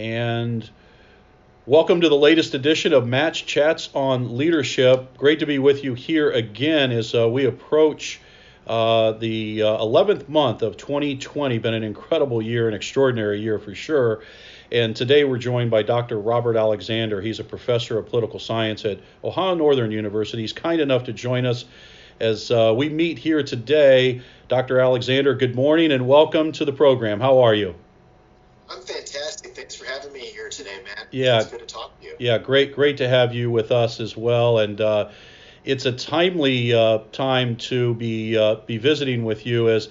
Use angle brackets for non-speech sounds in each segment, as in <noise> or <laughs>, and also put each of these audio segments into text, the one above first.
and welcome to the latest edition of Match Chats on Leadership. Great to be with you here again as uh, we approach uh, the uh, 11th month of 2020. Been an incredible year, an extraordinary year for sure. And today we're joined by Dr. Robert Alexander. He's a professor of political science at Ohio Northern University. He's kind enough to join us as uh, we meet here today. Dr. Alexander, good morning and welcome to the program. How are you? I'm fantastic. Yeah. It's good to talk to you. Yeah, great, great to have you with us as well. And uh, it's a timely uh, time to be uh, be visiting with you as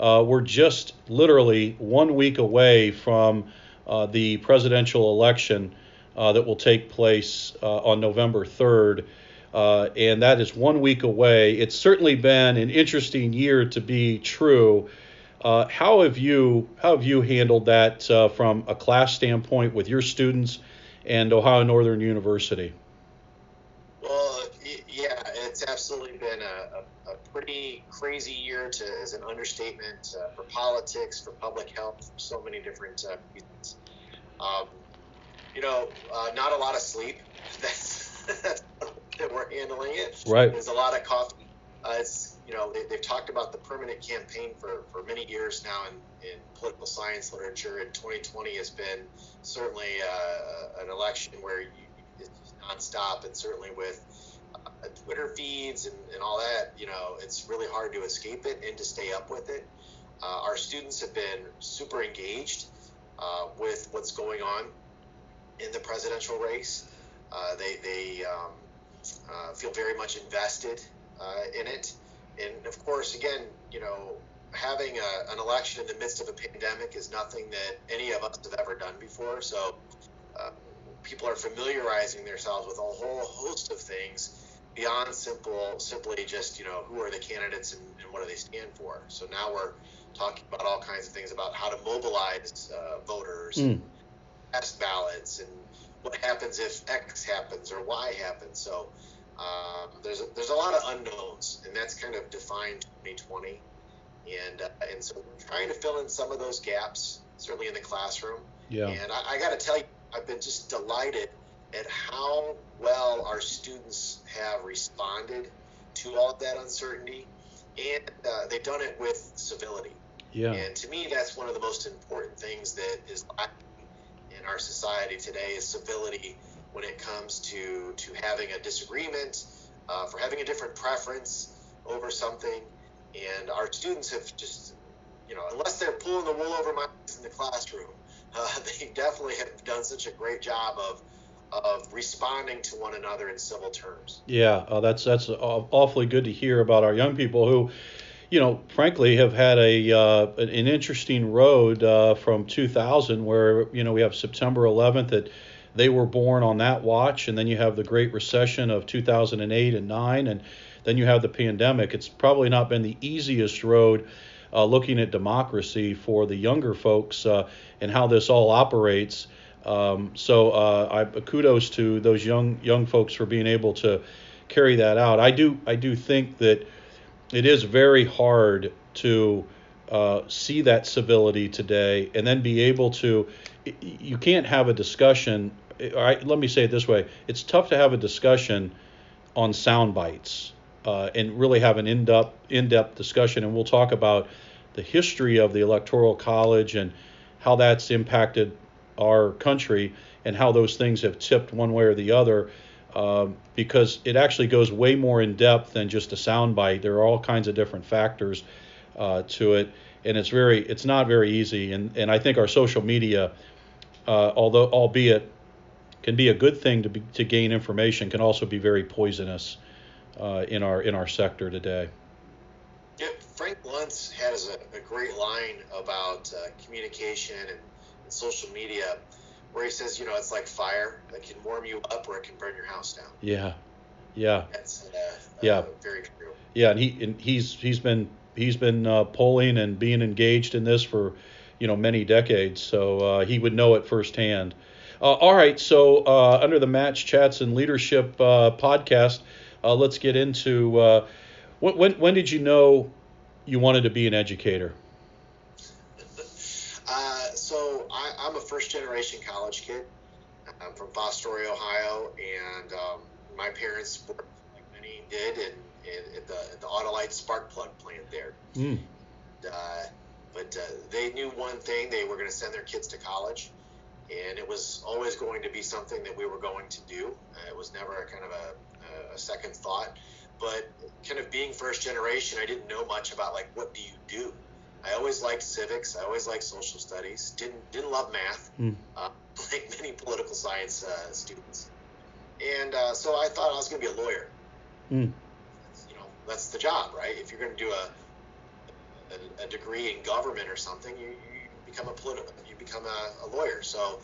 uh, we're just literally one week away from uh, the presidential election uh, that will take place on November 3rd. and that is one week away. It's certainly been an interesting year to be true. Uh, how have you how have you handled that uh, from a class standpoint with your students and Ohio Northern University? Well, yeah, it's absolutely been a, a, a pretty crazy year to, as an understatement uh, for politics, for public health, for so many different uh, reasons. Um, you know, uh, not a lot of sleep. <laughs> That's, that's that we're handling it. Right. There's a lot of coffee. it's you know, they, have talked about the permanent campaign for, for many years now in, in political science literature, and 2020 has been certainly uh, an election where you, it's nonstop, and certainly with uh, Twitter feeds and, and all that, you know, it's really hard to escape it and to stay up with it. Uh, our students have been super engaged uh, with what's going on in the presidential race. Uh, they they um, uh, feel very much invested in it and of course, again, you know, having a, an election in the midst of a pandemic is nothing that any of us have ever done before. So uh, people are familiarizing themselves with a whole host of things beyond simple, simply just you know who are the candidates and, and what do they stand for. So now we're talking about all kinds of things about how to mobilize uh, voters, mm. and cast ballots, and what happens if X happens or Y happens. So um, there's a, there's a lot of unknowns, and that's kind of defined 2020. And uh, and so we're trying to fill in some of those gaps, certainly in the classroom. Yeah. And I, I got to tell you, I've been just delighted at how well our students have responded to all of that uncertainty, and uh, they've done it with civility. Yeah. And to me, that's one of the most important things that is lacking in our society today is civility when it comes to to having a disagreement, uh, for having a different preference over something. And our students have just, you know, unless they're pulling the wool over my eyes in the classroom, <laughs> uh, they definitely have done such a great job of of responding to one another in civil terms. Yeah, uh, that's that's awfully good to hear about our young people who, you know, frankly have had a uh, an interesting road uh, from 2000, where you know we have September 11th that they were born on that watch, and then you have the Great Recession of 2008 and 9, and then you have the pandemic. It's probably not been the easiest road uh, looking at democracy for the younger folks uh, and how this all operates. Um, so uh, I, kudos to those young young folks for being able to carry that out. I do I do think that it is very hard to uh, see that civility today and then be able to you can't have a discussion right, let me say it this way: it's tough to have a discussion on sound bites uh, and really have an in-depth in-depth discussion. And we'll talk about the history of the electoral college and how that's impacted our country and how those things have tipped one way or the other. Um, because it actually goes way more in depth than just a sound bite. There are all kinds of different factors uh, to it, and it's very, it's not very easy. And and I think our social media, uh, although albeit can be a good thing to be, to gain information can also be very poisonous uh, in our in our sector today. Yeah, Frank Luntz has a, a great line about uh, communication and, and, social media, where he says, you know, it's like fire that can warm you up or it can burn your house down. Yeah, yeah. That's uh, yeah, very true. Yeah, and he and he's he's been he's been uh, polling and being engaged in this for you know many decades, so uh, he would know it firsthand. Uh, all right, so uh, under the Match Chats and Leadership uh, podcast, uh, let's get into uh, when, when, when did you know you wanted to be an educator? Uh, so I, am a first generation generation college kid. I'm from Fostoria, Ohio, and um, my parents worked like many did in, in, in the, in the Autolite spark plug plant there. Mm. Uh, but uh, they knew one thing: they were going to send their kids to college, and it was always going to be something that we were going to do. Uh, it was never a kind of a, a second thought. But kind of being first generation, I didn't know much about like what do you do. I always liked civics. I always liked social studies. Didn't didn't love math, mm. uh, <laughs> like many political science uh, students. And uh, so I thought I was going to be a lawyer. Mm. You know, that's the job, right? If you're going to do a a, a, degree in government or something, you, you become a political, become a, a lawyer. So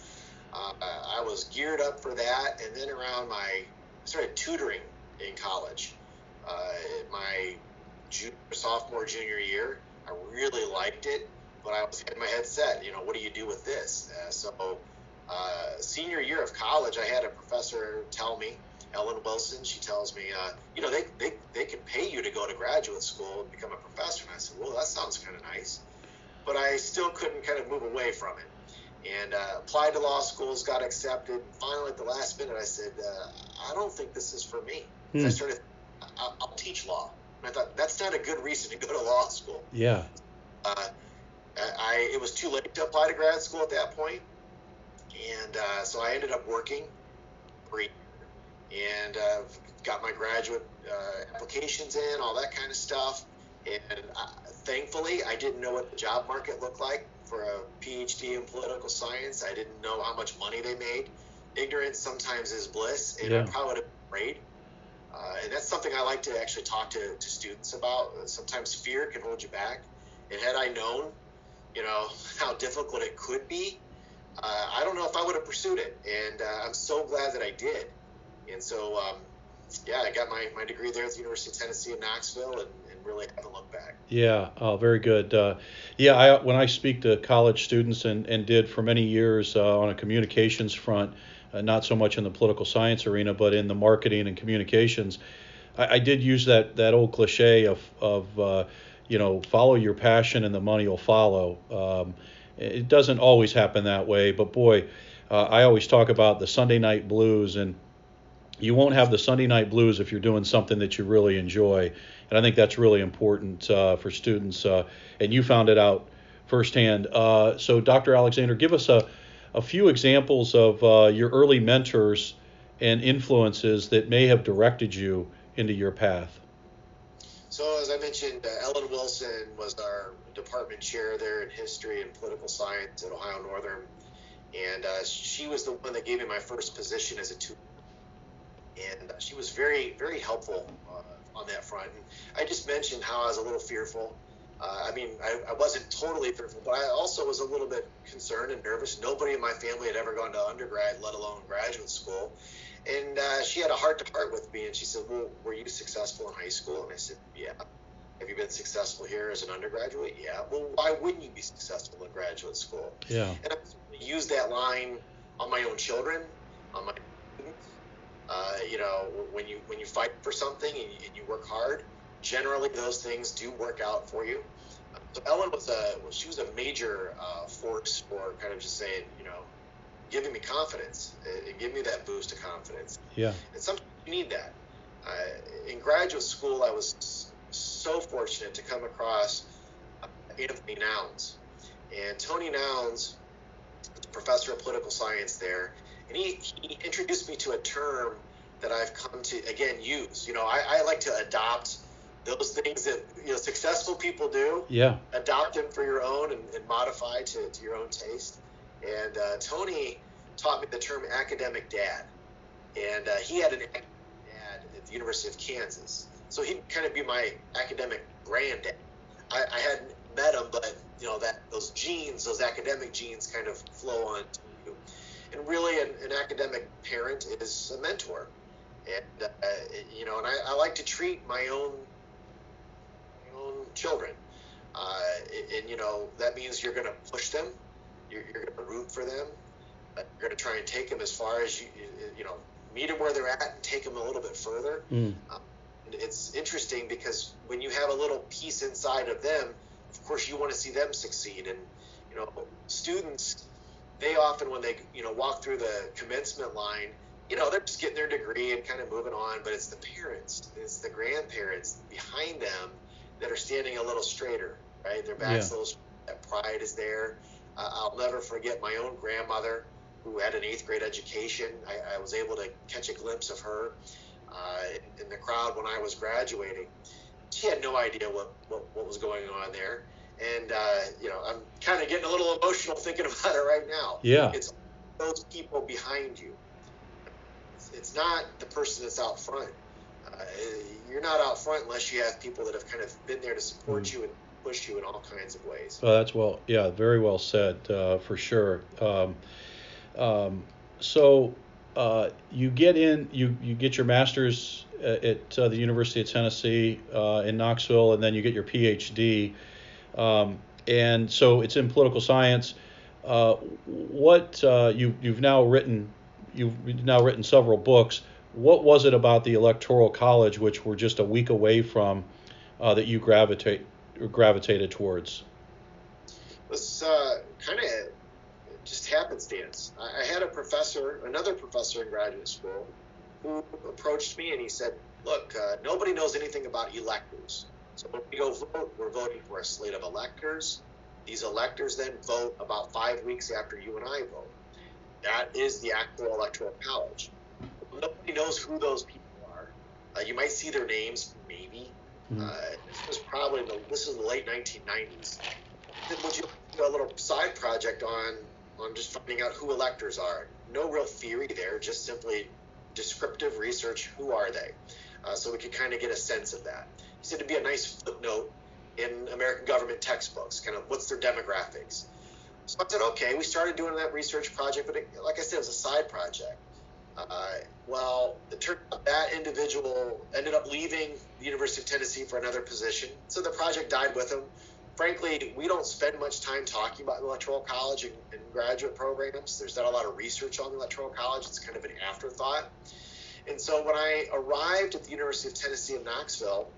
uh, I was geared up for that, and then around my, started tutoring in college. Uh, my junior, sophomore, junior year, I really liked it, but I was getting my head set. You know, what do you do with this? Uh, so uh, senior year of college, I had a professor tell me, Ellen Wilson, she tells me, uh, you know, they, they, they can pay you to go to graduate school and become a professor. And I said, well, that sounds kind of nice. But I still couldn't kind of move away from it. And uh, applied to law schools, got accepted. And finally, at the last minute, I said, uh, I don't think this is for me. Hmm. I started, I'll, I'll teach law. And I thought, that's not a good reason to go to law school. Yeah. Uh, I, it was too late to apply to grad school at that point. And uh, so I ended up working and uh, got my graduate uh, applications in, all that kind of stuff. And uh, thankfully, I didn't know what the job market looked like for a PhD in political science. I didn't know how much money they made. Ignorance sometimes is bliss, and yeah. I probably would have been afraid. Uh, and that's something I like to actually talk to, to students about. Sometimes fear can hold you back. And had I known, you know, <laughs> how difficult it could be, uh, I don't know if I would have pursued it. And uh, I'm so glad that I did. And so, um, yeah, I got my, my degree there at the University of Tennessee in Knoxville and, looked back. Yeah, oh, very good. Uh, yeah, I, when I speak to college students and, and did for many years uh, on a communications front, uh, not so much in the political science arena, but in the marketing and communications, I, I did use that, that old cliche of, of uh, you know, follow your passion and the money will follow. Um, it doesn't always happen that way, but boy, uh, I always talk about the Sunday night blues and you won't have the Sunday night blues if you're doing something that you really enjoy. And I think that's really important uh, for students. Uh, and you found it out firsthand. Uh, so, Dr. Alexander, give us a, a few examples of uh, your early mentors and influences that may have directed you into your path. So, as I mentioned, uh, Ellen Wilson was our department chair there in history and political science at Ohio Northern. And uh, she was the one that gave me my first position as a tutor and she was very, very helpful uh, on that front. And I just mentioned how I was a little fearful. Uh, I mean, I, I, wasn't totally fearful, but I also was a little bit concerned and nervous. Nobody in my family had ever gone to undergrad, let alone graduate school. And uh, she had a heart to heart with me, and she said, "Well, were you successful in high school?" And I said, "Yeah." Have you been successful here as an undergraduate? Yeah. Well, why wouldn't you be successful in graduate school? Yeah. And I used that line on my own children, on my uh, you know, when you when you fight for something and you, and you, work hard, generally those things do work out for you. So Ellen was a she was a major uh, force for kind of just saying, you know, giving me confidence and give me that boost of confidence. Yeah. And sometimes you need that. Uh, in graduate school, I was so fortunate to come across uh, Anthony Nownes, and Tony Nownes, professor of political science there and he, he introduced me to a term that I've come to again use. You know, I, I like to adopt those things that you know successful people do. Yeah. Adopt them for your own and, and modify to, to your own taste. And uh, Tony taught me the term academic dad, and uh, he had an dad at the University of Kansas, so he'd kind of be my academic granddad. I, I hadn't met him, but you know that those genes, those academic genes, kind of flow on and really an, an academic parent is a mentor. And uh, you know and I, I, like to treat my own my own children uh, and, you know that means you're going to push them you're, you're going to root for them uh, you're going to try and take them as far as you you know meet them where they're at and take them a little bit further. Mm. it's interesting because when you have a little piece inside of them of course you want to see them succeed. And you know students they often when they you know walk through the commencement line, you know they're just getting their degree and kind of moving on, but it's the parents, it's the grandparents behind them that are standing a little straighter, right? Their backs yeah. a little. That pride is there. Uh, I'll never forget my own grandmother who had an eighth grade education. I, I was able to catch a glimpse of her uh, in the crowd when I was graduating. She had no idea what, what, what was going on there. And, uh, you know, I'm kind of getting a little emotional thinking <laughs> about it right now. Yeah. It's those people behind you. It's, it's not the person that's out front. Uh, you're not out front unless you have people that have kind of been there to support mm. you and push you in all kinds of ways. Oh, that's well, yeah, very well said uh, for sure. Um, um, so uh, you get in, you you get your master's at, uh, the University of Tennessee uh, in Knoxville, and then you get your PhD. Um, and so it's in political science. Uh, what uh, you you've now written, you've now written several books. What was it about the Electoral College, which we're just a week away from, that you gravitate gravitated towards? Was uh, kind of just happenstance. I, I had a professor, another professor in graduate school, who approached me and he said, "Look, uh, nobody knows anything about electors. So when we go vote, we're voting for a slate of electors. These electors then vote about five weeks after you and I vote. That is the actual electoral college. Nobody knows who those people are. Uh, you might see their names, maybe, Mm-hmm. Uh, this was probably the, this is the late 1990s. Then would you do a little side project on on just finding out who electors are? No real theory there, just simply descriptive research. Who are they? Uh, so we could kind of get a sense of that. He said to be a nice footnote in American government textbooks, kind of what's their demographics. So I said, okay. We started doing that research project, but it, like I said, it was a side project. Uh, well, it turned out that individual ended up leaving the University of Tennessee for another position, so the project died with him. Frankly, we don't spend much time talking about Electoral College and, and graduate programs. There's not a lot of research on the Electoral College. It's kind of an afterthought. And so when I arrived at the University of Tennessee in Knoxville,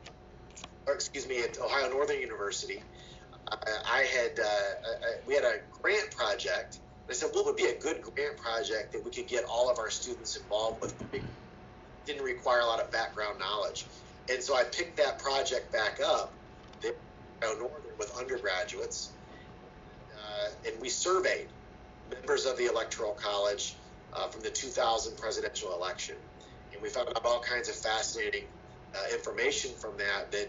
excuse me, at Ohio Northern University, I, I had uh, I, we had a grant project I said, what would be a good grant project that we could get all of our students involved with? It didn't require a lot of background knowledge. And so I picked that project back up there Northern with undergraduates, uh, and we surveyed members of the Electoral College uh, from the 2000 presidential election. And we found out all kinds of fascinating uh, information from that that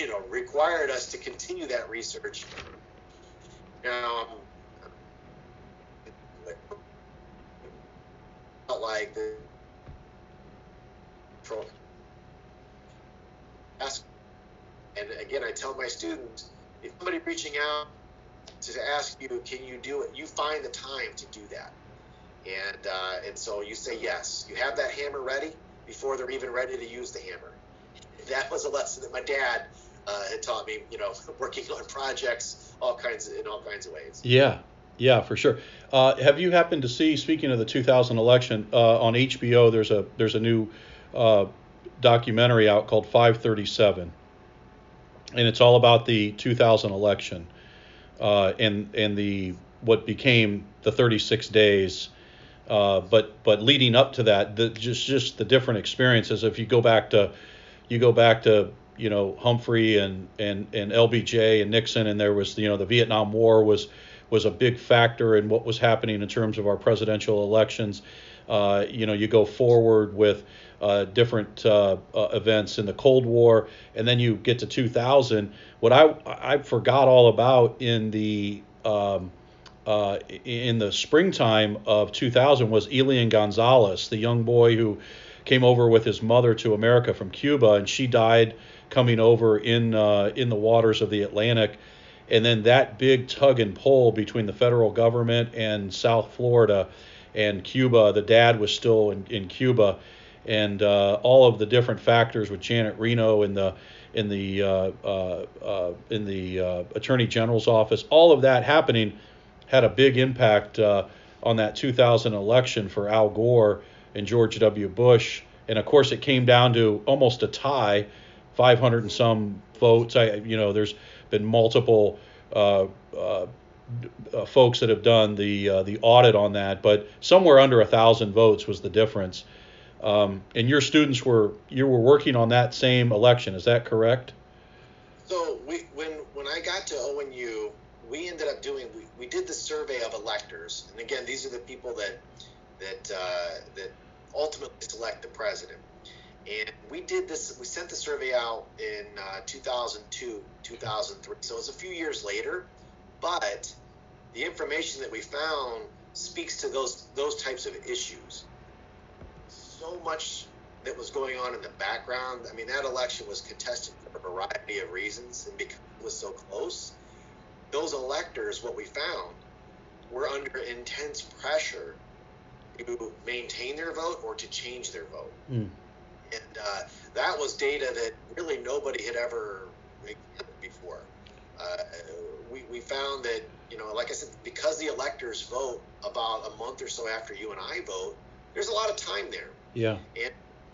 you know required us to continue that research. Now, um, like the ask and again I tell my students if somebody reaching out to ask you can you do it? You find the time to do that. And uh, and so you say yes. You have that hammer ready before they're even ready to use the hammer that was a lesson that my dad uh, had taught me you know <laughs> working on projects all kinds of, in all kinds of ways. Yeah, yeah, for sure. Uh, have you happened to see? Speaking of the 2000 election uh, on HBO, there's a there's a new uh, documentary out called 537, and it's all about the 2000 election uh, and and the what became the 36 days. Uh, but but leading up to that, the, just just the different experiences. If you go back to you go back to you know Humphrey and and and LBJ and Nixon, and there was you know the Vietnam War was was a big factor in what was happening in terms of our presidential elections. Uh, you know, you go forward with uh, different uh, uh events in the Cold War, and then you get to 2000. What I I forgot all about in the um, uh, in the springtime of 2000 was Elian Gonzalez, the young boy who came over with his mother to America from Cuba, and she died coming over in uh, in the waters of the Atlantic, and then that big tug and pull between the federal government and South Florida and Cuba. The dad was still in, in Cuba, and uh, all of the different factors with Janet Reno in the in the uh, uh, uh in the uh, Attorney General's office, all of that happening had a big impact on that 2000 election for Al Gore and George W. Bush. And of course, it came down to almost a tie 500 and some votes. I, you know, there's been multiple uh, uh, uh, folks that have done the uh, the audit on that, but somewhere under a thousand votes was the difference. Um, and your students were you were working on that same election, is that correct? So we when when I got to ONU, we ended up doing we, we did the survey of electors, and again these are the people that that uh, that ultimately select the president. And we did this, we sent the survey out in uh, 2002, 2003. So it was a few years later, but the information that we found speaks to those those types of issues. So much that was going on in the background. I mean, that election was contested for a variety of reasons, and because it was so close, those electors, what we found, were under intense pressure to maintain their vote or to change their vote. Mm. And uh, that was data that really nobody had ever before. Uh, we, we found that, you know, like I said, because the electors vote about a month or so after you and I vote, there's a lot of time there. Yeah. And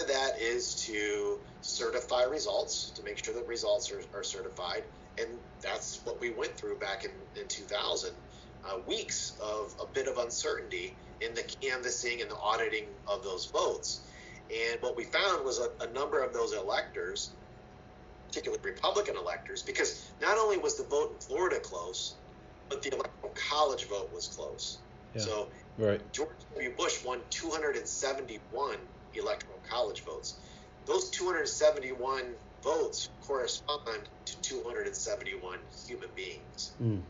that is to certify results, to make sure that results are, are certified. And that's what we went through back in, in 2000. Uh, weeks of a bit of uncertainty in the canvassing and the auditing of those votes. And what we found was a, a number of those electors, particularly Republican electors, because not only was the vote in Florida close, but the electoral college vote was close. Yeah, so right. George W. Bush won 271 electoral college votes. Those 271 votes correspond to 271 human beings. Mm.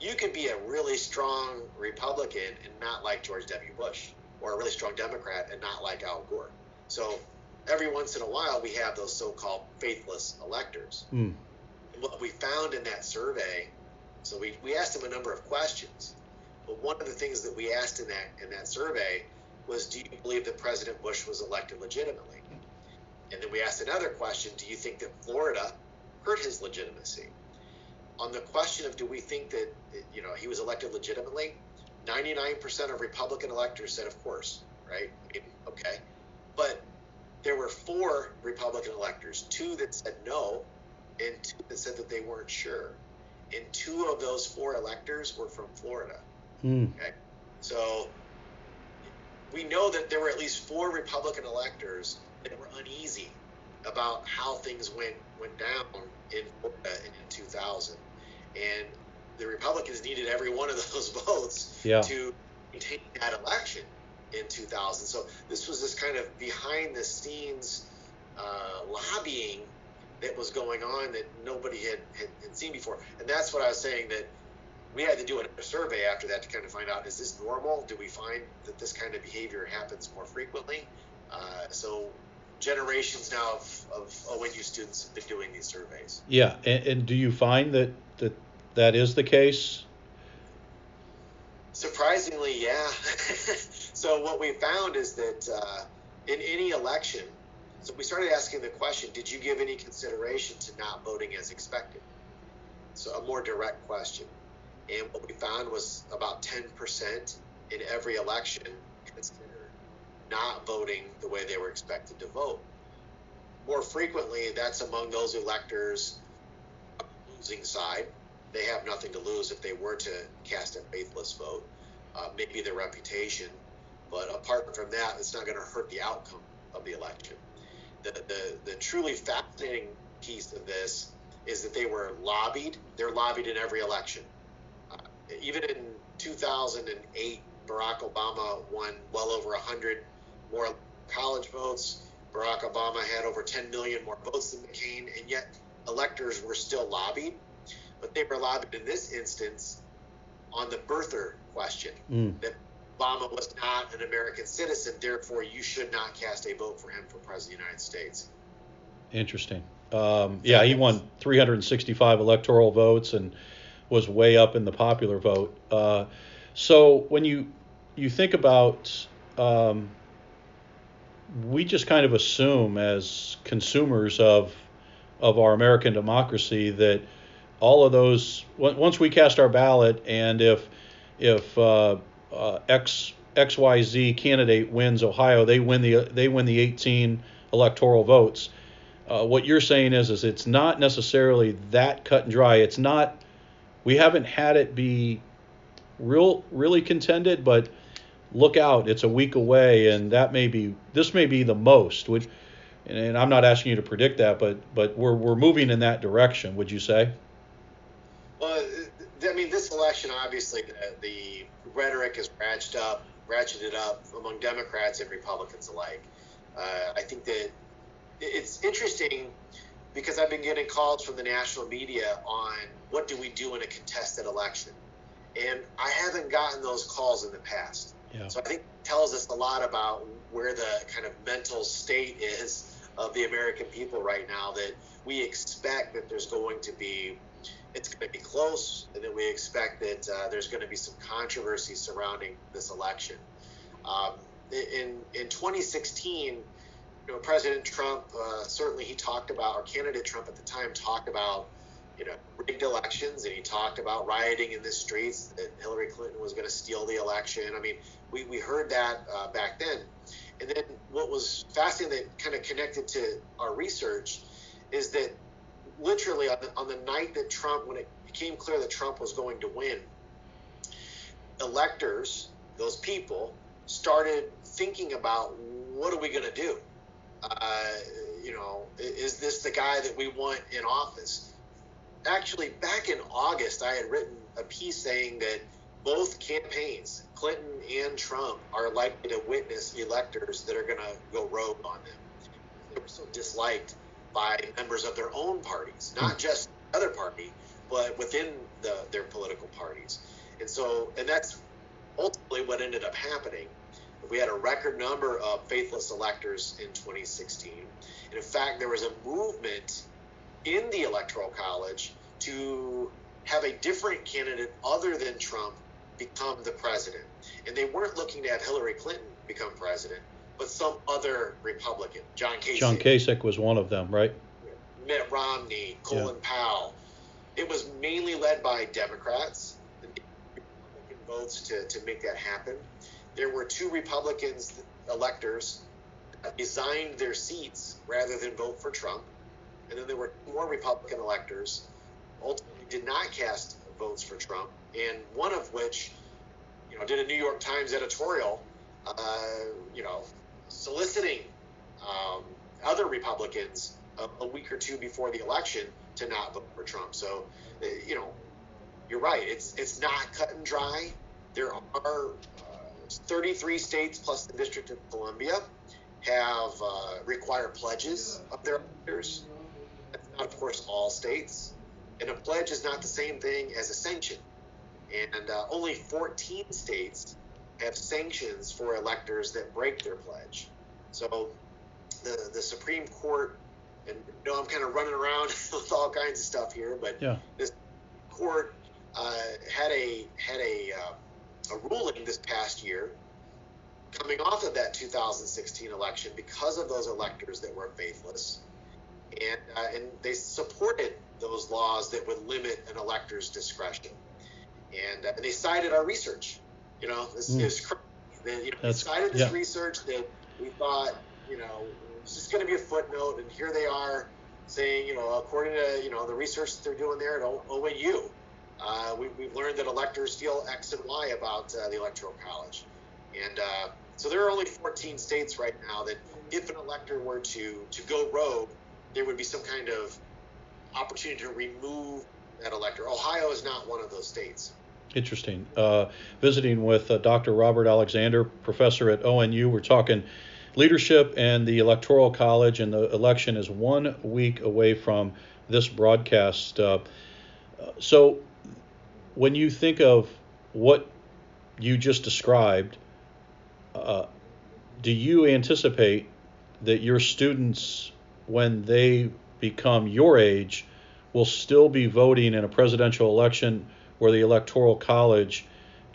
You can be a really strong Republican and not like George W. Bush or a really strong Democrat and not like Al Gore. So every once in a while, we have those so-called faithless electors. Mm. What we found in that survey, so we, we asked them a number of questions, but one of the things that we asked in that in that survey was, do you believe that President Bush was elected legitimately? And then we asked another question, do you think that Florida hurt his legitimacy? On the question of do we think that you know he was elected legitimately, 99% of Republican electors said, of course, right? Okay. But there were four Republican electors, two that said no, and two that said that they weren't sure. And two of those four electors were from Florida. Mm. Okay. So we know that there were at least four Republican electors that were uneasy about how things went went down in Florida in, in 2000. And the Republicans needed every one of <laughs> those votes yeah. to maintain that election in 2000. So this was this kind of behind the scenes uh, lobbying that was going on that nobody had, had, had, seen before. And that's what I was saying that we had to do a survey after that to kind of find out is this normal? Do we find that this kind of behavior happens more frequently? Uh, so generations now of, of ONU students have been doing these surveys. Yeah, and, and do you find that, that that is the case? Surprisingly, yeah. <laughs> so what we found is that uh, in any election, so we started asking the question: Did you give any consideration to not voting as expected? So a more direct question. And what we found was about 10% in every election considered not voting the way they were expected to vote. More frequently, that's among those electors losing side, they have nothing to lose if they were to cast a faithless vote. Uh, maybe their reputation, but apart from that, it's not going to hurt the outcome of the election. The, the, the truly fascinating piece of this is that they were lobbied. They're lobbied in every election. Uh, even in 2008, Barack Obama won well over 100 more college votes. Barack Obama had over 10 million more votes than McCain, and yet electors were still lobbied but they were lobbied in this instance on the birther question mm. that Obama was not an American citizen, therefore you should not cast a vote for him for president of the United States. Interesting. Um, yeah, he won 365 electoral votes and was way up in the popular vote. Uh, so when you you think about um, we just kind of assume as consumers of of our American democracy that all of those once we cast our ballot and if if uh, uh, X XYZ candidate wins Ohio, they win the they win the 18 electoral votes. Uh, what you're saying is is it's not necessarily that cut and dry. It's not we haven't had it be real really contended, but look out, it's a week away, and that may be this may be the most. Which, and, and I'm not asking you to predict that, but but we're we're moving in that direction. Would you say? Well, I mean, this election obviously the, the rhetoric is ratcheted up, ratcheted up among Democrats and Republicans alike. Uh, I think that it's interesting because I've been getting calls from the national media on what do we do in a contested election, and I haven't gotten those calls in the past. Yeah. So I think it tells us a lot about where the kind of mental state is of the American people right now. That we expect that there's going to be it's going to be close, and that we expect that uh, there's going to be some controversy surrounding this election. Um, in in 2016, you know, President Trump uh, certainly he talked about, or candidate Trump at the time talked about, you know, rigged elections, and he talked about rioting in the streets, that Hillary Clinton was going to steal the election. I mean, we, we heard that uh, back then. And then what was fascinating that kind of connected to our research is that literally on the, on the night that Trump, when it became clear that Trump was going to win, electors, those people, started thinking about what are we going to do? Uh, you know, is this the guy that we want in office? Actually, back in August, I had written a piece saying that both campaigns, Clinton and Trump, are likely to witness electors that are going to go rogue on them. They were so disliked by members of their own parties, not hmm. just other party, but within the, their political parties. And so, and that's ultimately what ended up happening. We had a record number of faithless electors in 2016. And in fact, there was a movement in the Electoral College to have a different candidate other than Trump become the president. And they weren't looking to have Hillary Clinton become president, but some other Republican. John Kasich. John Kasich was one of them, right? Mitt Romney, Colin yeah. Powell. It was mainly led by Democrats, Republican votes to, to make that happen there were two Republicans electors that resigned their seats rather than vote for Trump. And then there were more Republican electors ultimately did not cast votes for Trump, and one of which, you know, did a New York Times editorial, uh, you know, soliciting um, other Republicans a, a, week or two before the election to not vote for Trump. So, uh, you know, you're right. It's it's not cut and dry. There are 33 states plus the District of Columbia have uh, required pledges of their electors. That's not, of course, all states. And a pledge is not the same thing as a sanction. And uh, only 14 states have sanctions for electors that break their pledge. So the the Supreme Court, and you know I'm kind of running around <laughs> with all kinds of stuff here, but yeah. this court uh, had a had a uh, a ruling this past year coming off of that 2016 election because of those electors that were faithless. And, uh, and they supported those laws that would limit an elector's discretion. And, uh, and they cited our research. You know, this mm. is crazy. They, you know, they cited this yeah. research that we thought, you know, it's just going to be a footnote. And here they are saying, you know, according to, you know, the research that they're doing there at ONU, uh, we, have learned that electors feel X and Y about uh, the Electoral College. And uh, so there are only 14 states right now that if an elector were to, to go rogue, there would be some kind of opportunity to remove that elector. Ohio is not one of those states. Interesting. Uh, visiting with uh, Dr. Robert Alexander, professor at ONU, we're talking leadership and the Electoral College, and the election is one week away from this broadcast. Uh, so, when you think of what you just described, uh, do you anticipate that your students, when they become your age, will still be voting in a presidential election where the electoral college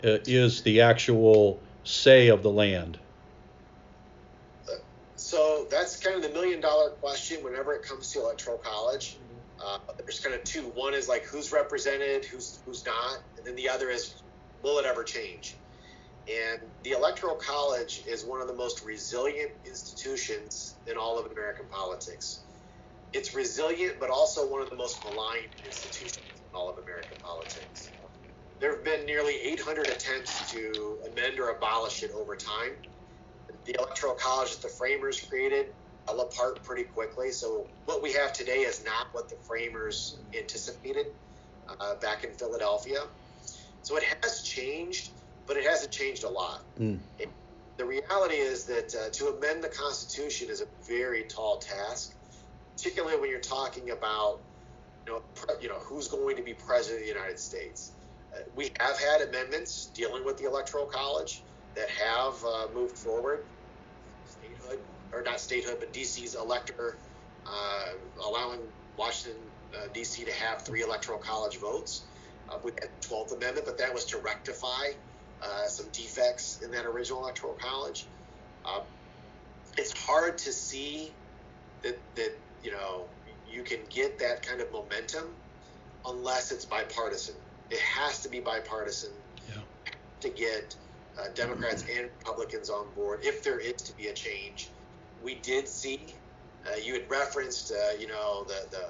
uh, is the actual say of the land? So that's kind of the million dollar question whenever it comes to electoral college. Uh, there's kind of two. One is like who's represented, who's who's not, and then the other is will it ever change? And the Electoral College is one of the most resilient institutions in all of American politics. It's resilient, but also one of the most maligned institutions. in all of American politics. There have been nearly 800 attempts to amend or abolish it over time. The Electoral College that the framers created fell apart pretty quickly. So what we have today is not what the framers anticipated uh, back in Philadelphia. So it has changed, but it hasn't changed a lot. Mm. The reality is that uh, to amend the Constitution is a very tall task, particularly when you're talking about you know, pre- you know who's going to be president of the United States. Uh, we have had amendments dealing with the Electoral College that have uh, moved forward. Or not statehood, but DC's elector, uh, allowing Washington uh, D.C. to have three Electoral College votes. Uh, we had the 12th Amendment, but that was to rectify uh, some defects in that original Electoral College. Um, it's hard to see that that you know you can get that kind of momentum unless it's bipartisan. It has to be bipartisan yeah. to get uh, Democrats mm-hmm. and Republicans on board if there is to be a change. We did see, uh, you had referenced, uh, you know, the, the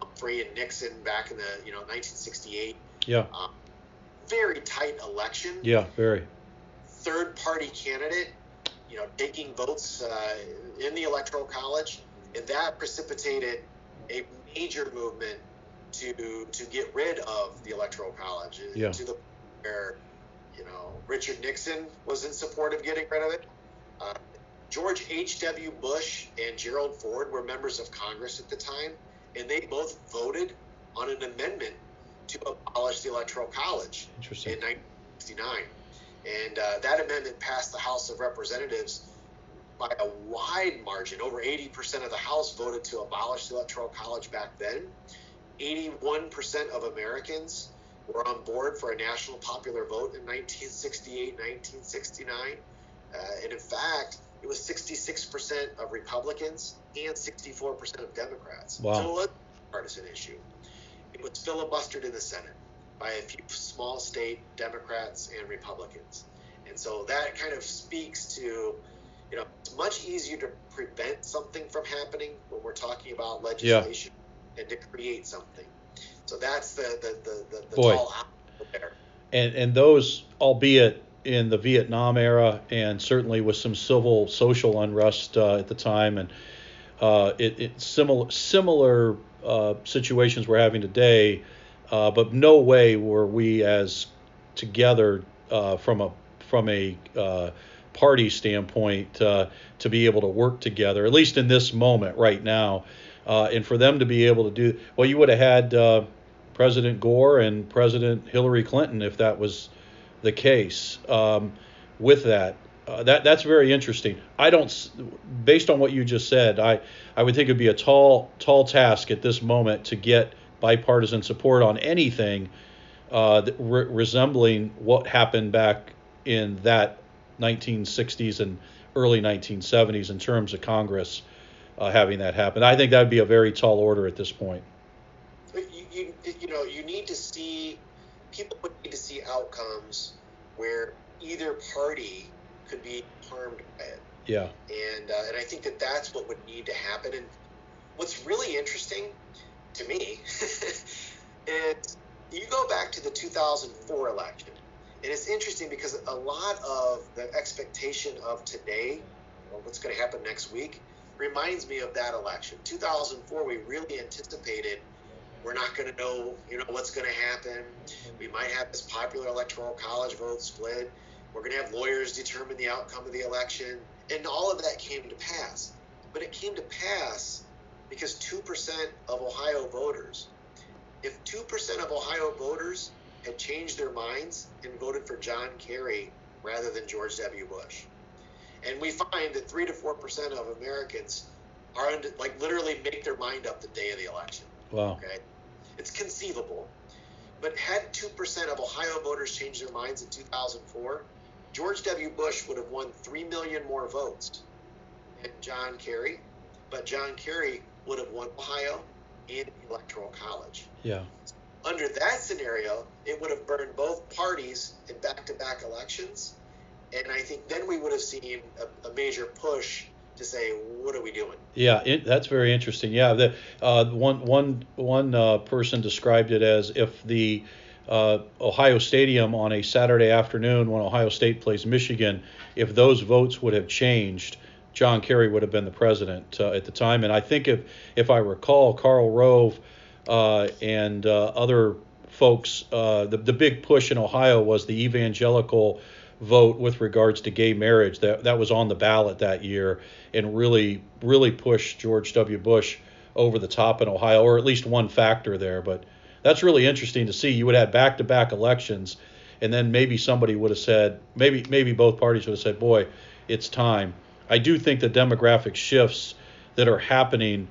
Humphrey and Nixon back in the, you know, 1968. Yeah. Um, very tight election. Yeah, very. Third party candidate, you know, taking votes uh, in the Electoral College, and that precipitated a major movement to to get rid of the Electoral College. Yeah. To the where, you know, Richard Nixon was in support of getting rid of it. Uh, George H.W. Bush and Gerald Ford were members of Congress at the time, and they both voted on an amendment to abolish the Electoral College in 1969. And uh, that amendment passed the House of Representatives by a wide margin. Over 80% of the House voted to abolish the Electoral College back then. 81% of Americans were on board for a national popular vote in 1968, 1969. Uh, and in fact, it was 66% of Republicans and 64% of Democrats. Wow. So it was a partisan issue. It was filibustered in the Senate by a few small state Democrats and Republicans. And so that kind of speaks to, you know, it's much easier to prevent something from happening when we're talking about legislation yeah. and to create something. So that's the the the, the, the Boy. tall there. And and those, albeit in the Vietnam era, and certainly with some civil social unrest uh, at the time, and uh, it, it similar similar uh, situations we're having today, uh, but no way were we as together uh, from a from a uh, party standpoint to be able to work together, at least in this moment right now, and for them to be able to do well, you would have had President Gore and President Hillary Clinton if that was the case um, with that. Uh, that that's very interesting. I don't, based on what you just said, I I would think it'd be a tall tall task at this moment to get bipartisan support on anything uh, re- resembling what happened back in that 1960s and early 1970s in terms of Congress uh, having that happen. I think that would be a very tall order at this point. You, you, you know, you need to see people to see outcomes where either party could be harmed by it. Yeah. And uh, and I think that that's what would need to happen. And what's really interesting to me <laughs> is you go back to the 2004 election, and it's interesting because a lot of the expectation of today, or what's going to happen next week, reminds me of that election. 2004, we really anticipated we're not going to know, you know, what's going to happen. Mm-hmm. We might have this popular electoral college vote split. We're going to have lawyers determine the outcome of the election, and all of that came to pass. But it came to pass because 2% of Ohio voters, if 2% of Ohio voters had changed their minds and voted for John Kerry rather than George W. Bush, and we find that 3 to 4% of Americans are under, like literally make their mind up the day of the election. Wow. Okay. It's conceivable. But had 2% of Ohio voters changed their minds in 2004, George W. Bush would have won 3 million more votes than John Kerry, but John Kerry would have won Ohio and the Electoral College. Yeah. Under that scenario, it would have burned both parties in back to back elections. And I think then we would have seen a, a major push to to say, what are we doing? Yeah, it, that's very interesting. Yeah, the uh, one one one uh, person described it as if the uh, Ohio Stadium on a Saturday afternoon when Ohio State plays Michigan, if those votes would have changed, John Kerry would have been the president uh, at the time. And I think if if I recall, Karl Rove uh, and uh, other folks, the the big push in Ohio was the evangelical vote with regards to gay marriage. That that was on the ballot that year and really really pushed George W. Bush over the top in Ohio or at least one factor there. But that's really interesting to see. You would have back to back elections and then maybe somebody would have said maybe maybe both parties would have said boy it's time. I do think the demographic shifts that are happening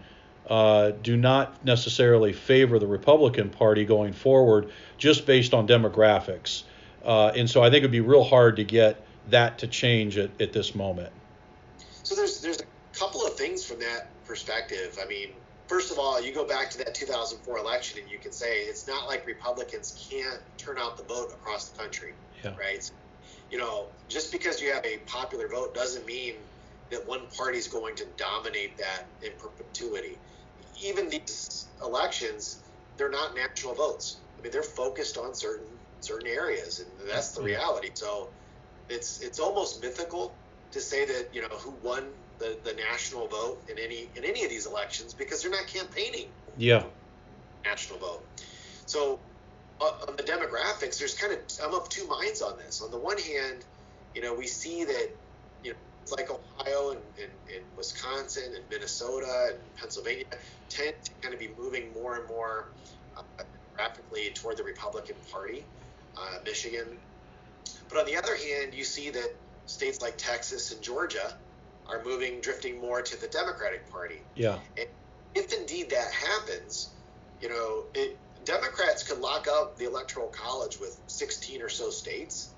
uh, do not necessarily favor the Republican Party going forward just based on demographics uh, and so I think it'd be real hard to get that to change at, at this moment. So there's there's a couple of things from that perspective. I mean, first of all, you go back to that 2004 election and you can say it's not like Republicans can't turn out the vote across the country, yeah. right? You know, just because you have a popular vote doesn't mean that one party is going to dominate that in perpetuity. Even these elections, they're not national votes. I mean, they're focused on certain certain areas, and that's the reality. So it's it's almost mythical to say that you know who won the, the national vote in any in any of these elections because they're not campaigning. Yeah. National vote. So uh, on the demographics, there's kind of I'm of two minds on this. On the one hand, you know we see that you know it's like Ohio and, and, and Wisconsin and Minnesota and Pennsylvania tend to kind of be moving more and more uh, rapidly toward the Republican Party uh, Michigan. But on the other hand, you see that states like Texas and Georgia are moving, drifting more to the Democratic Party. Yeah. And if indeed that happens, you know, it, Democrats could lock up the Electoral College with 16 or so states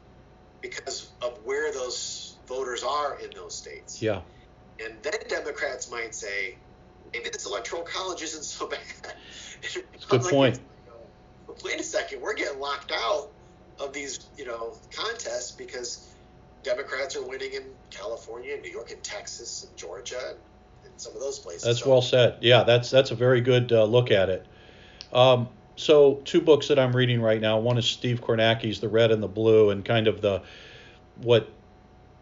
because of where those voters are in those states. Yeah. And then Democrats might say, maybe this Electoral College isn't so <laughs> bad. Good <laughs> point. Wait a second, we're getting locked out of these, you know, contests because Democrats are winning in California, New York, and Texas, and Georgia, and, and some of those places. That's so, well said. Yeah, that's that's a very good uh, look at it. Um, so two books that I'm reading right now. One is Steve Kornacki's The Red and the Blue, and kind of the what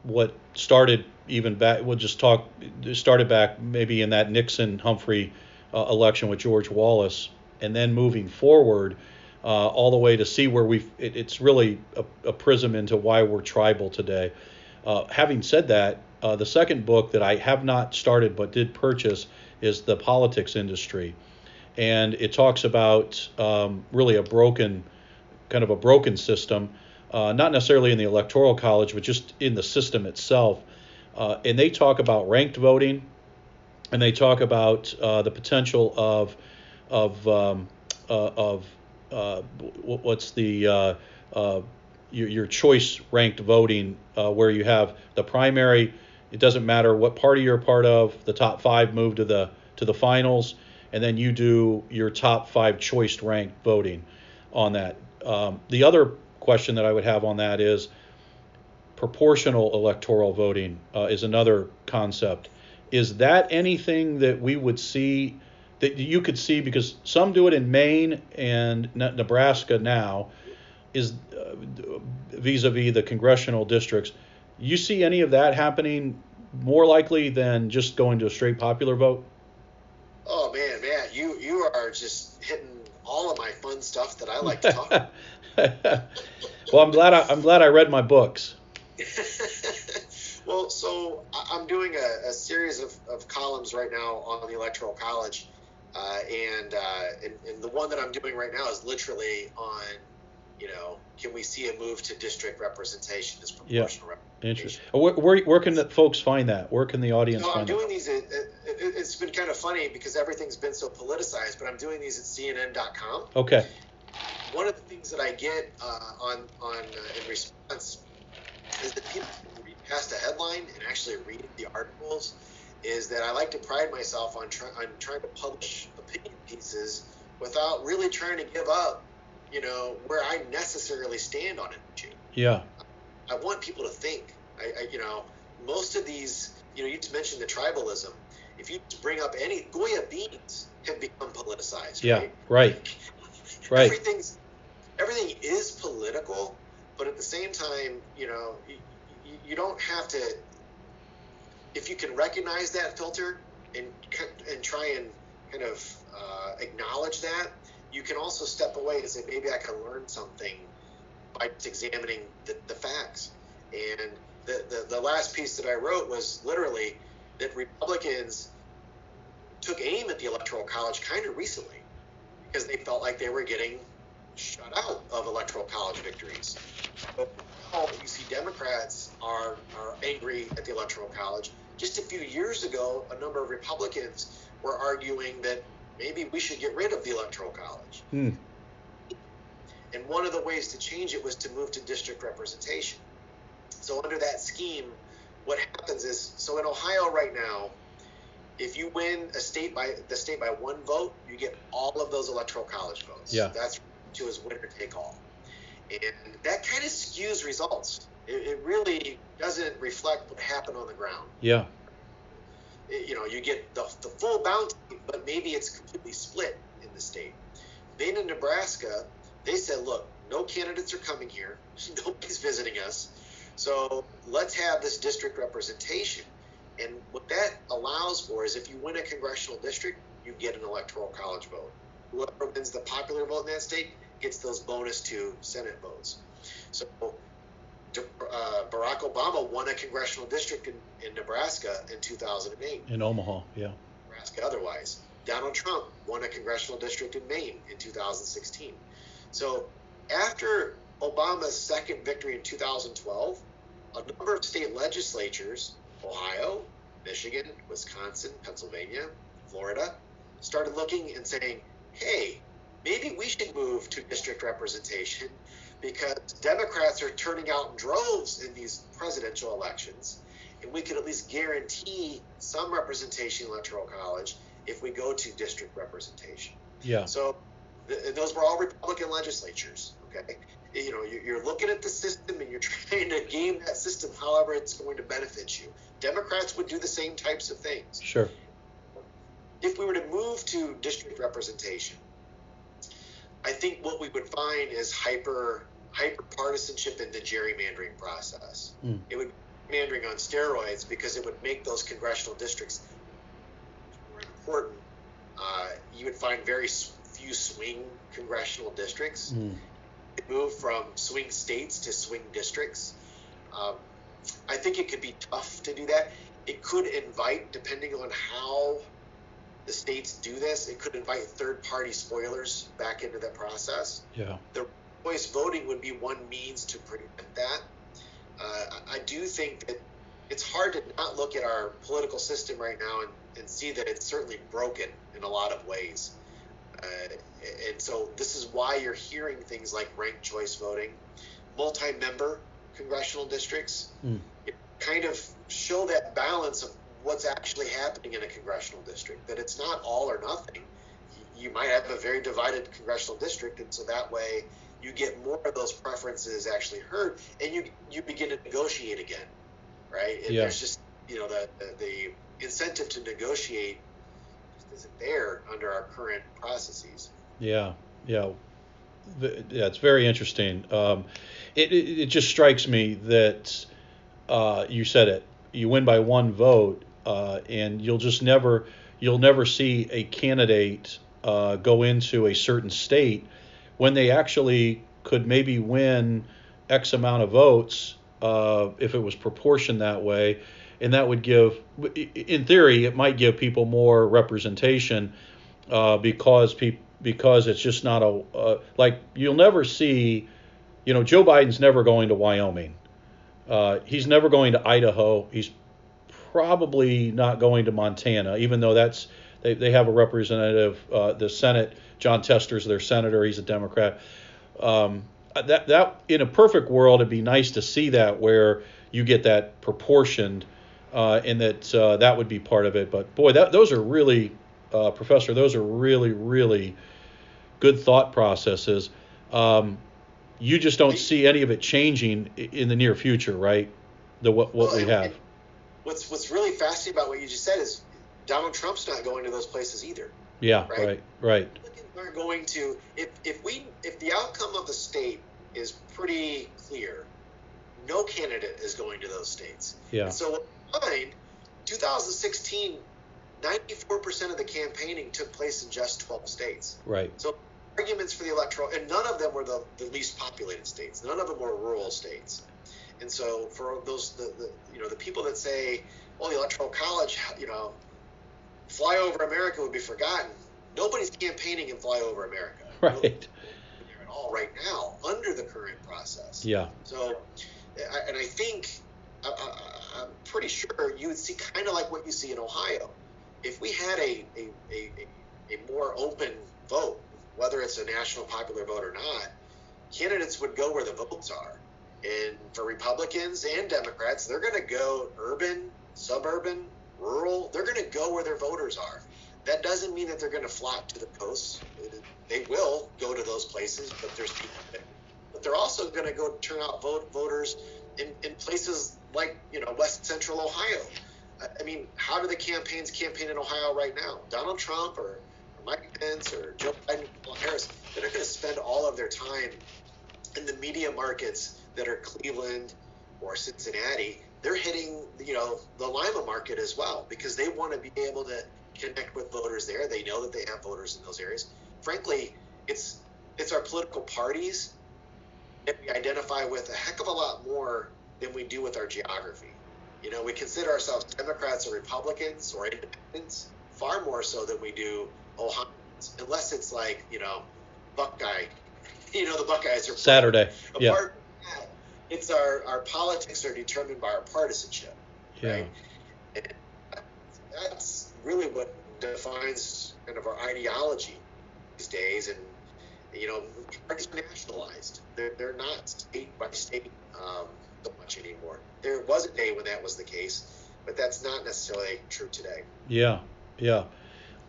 what started even back. We'll just talk started back maybe in that Nixon Humphrey uh, election with George Wallace, and then moving forward uh, all the way to see where we it, it's really a, a, prism into why we're tribal today. Uh, having said that, uh, the second book that I have not started but did purchase is The Politics Industry. And it talks about um, really a broken, kind of a broken system, uh, not necessarily in the Electoral College, but just in the system itself. Uh, and they talk about ranked voting, and they talk about uh, the potential of, of, um, of uh, what's the uh, uh, your, your, choice ranked voting where you have the primary. It doesn't matter what party you're a part of. The top five move to the to the finals, and then you do your top five choice ranked voting on that. Um, the other question that I would have on that is proportional electoral voting uh, is another concept. Is that anything that we would see that you could see because some do it in Maine and Nebraska now is uh, vis-a-vis the congressional districts. You see any of that happening more likely than just going to a straight popular vote? Oh man, man, you you are just hitting all of my fun stuff that I like to talk. <laughs> well, I'm glad I, I'm glad I read my books. <laughs> well, so I'm doing a, a series of, of columns right now on the Electoral College uh, and, uh, and, and the one that I'm doing right now is literally on, you know, can we see a move to district representation as proportional yeah. Interesting. Where, where, where, can the folks find that? Where can the audience so find I'm doing these. It, it, has been kind of funny because everything's been so politicized, but I'm doing these at CNN.com. Okay. One of the things that I get uh, on on uh, in response is that people can read past a headline and actually read the articles is that I like to pride myself on, try, on trying to publish opinion pieces without really trying to give up, you know, where I necessarily stand on it. Yeah. I want people to think. I, I, you know, most of these you know, you just mentioned the tribalism. If you bring up any Goya beans have become politicized. Yeah, right. right. <laughs> Right. Everything's everything is political, but at the same time, you know, you, you don't have to. If you can recognize that filter and and try and kind of uh, acknowledge that, you can also step away and say maybe I can learn something by examining the, the facts. And the, the, the last piece that I wrote was literally that Republicans took aim at the Electoral College kind of recently because they felt like they were getting shut out of Electoral College victories. But now you see Democrats are, are angry at the Electoral College. Just a few years ago, a number of Republicans were arguing that maybe we should get rid of the Electoral College. Hmm. And one of the ways to change it was to move to district representation. So under that scheme, what happens is so in Ohio right now, if you win a state by the state by one vote, you get all of those electoral college votes. Yeah. That's to as winner take all. And that kind of skews results. It, it really doesn't reflect what happened on the ground. Yeah. It- you know, you get the, the full bounty, but maybe it's completely split in the state. Then in Nebraska, they said, look, no candidates are coming here. <laughs> Nobody's visiting us. So let's have this district representation. And what that allows for is if you win a congressional district, you get an electoral college vote. Whoever wins the popular vote in that state gets those bonus two Senate votes. So uh, Barack Obama won a congressional district in, in Nebraska in 2008. In Omaha. Yeah. Nebraska otherwise. Donald Trump won a congressional district in Maine in 2016. So after Obama's second victory in 2012, a number of state legislatures, Ohio, Michigan, Wisconsin, Pennsylvania, Florida, started looking and saying, hey, maybe we should move to district representation because Democrats are turning out in droves in these presidential elections, and we could at least guarantee some representation in electoral college if we go to district representation. Yeah. So th- those were all Republican legislatures. Okay, you know you're, you're looking at the system and you're <laughs> trying to game that system however it's going to benefit you. Democrats would do the same types of things. Sure. If we were to move to district representation, I think what we would find is hyper hyper partisanship in the gerrymandering process. Mm. It would be gerrymandering on steroids because it would make those congressional districts more important. Uh, you would find very few swing congressional districts. Mm. It move from swing states to swing districts. Um, I think it could be tough to do that. It could invite, depending on how the states do this, it could invite third party spoilers back into the process. Yeah. The voice voting would be one means to prevent that. Uh, I do think that it's hard to not look at our political system right now and, and see that it's certainly broken in a lot of ways. Uh, and so this is why you're hearing things like ranked choice voting, multi-member congressional districts, Mm. it kind of show that balance of what's actually happening in a congressional district. That it's not all or nothing. You might have a very divided congressional district, and so that way you get more of those preferences actually heard, and you you begin to negotiate again, right? And Yeah. there's just you know the, the the incentive to negotiate just isn't there under our current processes. Yeah, yeah, Th- yeah. It's very interesting. Um, it, it it just strikes me that uh, you said it. You win by one vote, uh, and you'll just never you'll never see a candidate uh, go into a certain state when they actually could maybe win X amount of votes uh, if it was proportioned that way, and that would give, in theory, it might give people more representation uh, because people because it's just not a uh, like you'll never see, you know, Joe Biden's never going to Wyoming. Uh, he's never going to Idaho. He's probably not going to Montana, even though that's they, they have a representative, uh, the Senate. Jon Tester's their senator. He's a Democrat. Um, that that in a perfect world, it'd be nice to see that where you get that proportioned, uh, and that uh, that would be part of it. But boy, that those are really, uh, Professor, those are really really good thought processes. Um, you just don't see any of it changing in the near future, right? The what what we have. what's what's really fascinating about what you just said is Donald Trump's not going to those places either. Yeah, right, right. right. We're going to if if we if the outcome of the state is pretty clear, no candidate is going to those states. Yeah. And so find 2016 94% of the campaigning took place in just 12 states. Right. So arguments for the electoral, and none of them were the, the least populated states. None of them were rural states. And so for those, the, the you know, the people that say, well, the electoral college, you know, flyover America would be forgotten. Nobody's campaigning in flyover America. <laughs> Right. At all right now under the current process. Yeah. So, and I think I, am pretty sure you would see kind of like what you see in Ohio. If we had a, a, a, a more open vote, whether it's a national popular vote or not, candidates would go where the votes are. And for Republicans and Democrats, they're going to go urban, suburban, rural. They're going to go where their voters are. That doesn't mean that they're going to flock to the coast. They will go to those places, but there's people there. But they're also going to go turn out vote voters in, in places like you know West Central Ohio. I mean, how do the campaigns campaign in Ohio right now? Donald Trump or, or Mike Pence or Joe Biden, Harris, they're not going to spend all of their time in the media markets that are Cleveland or Cincinnati. They're hitting, you know, the Lima market as well because they want to be able to connect with voters there. They know that they have voters in those areas. Frankly, it's it's our political parties that we identify with a heck of a lot more than we do with our geography. You know, we consider ourselves Democrats or Republicans or independents far more so than we do Ohioans, unless it's like, you know, Buckeye. <laughs> You know, the Buckeyes are Saturday. Yeah. It's our, our politics are determined by our partisanship. Yeah. Right? And that's really what defines kind of our ideology these days. And, you know, parties are nationalized. They're, they're not state by state um, so much anymore. There was a day when that was the case, but that's not necessarily true today. Yeah, yeah.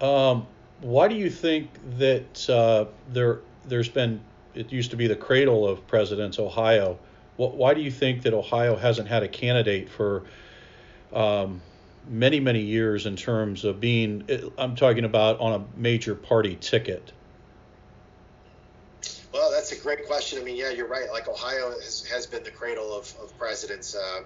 Um, why do you think that uh, there there's been it used to be the cradle of presidents, Ohio? Why do you think that Ohio hasn't had a candidate for um, many many years in terms of being? I'm talking about on a major party ticket. Well, that's a great question. I mean, yeah, you're right. Like Ohio has, has been the cradle of, of presidents. Uh,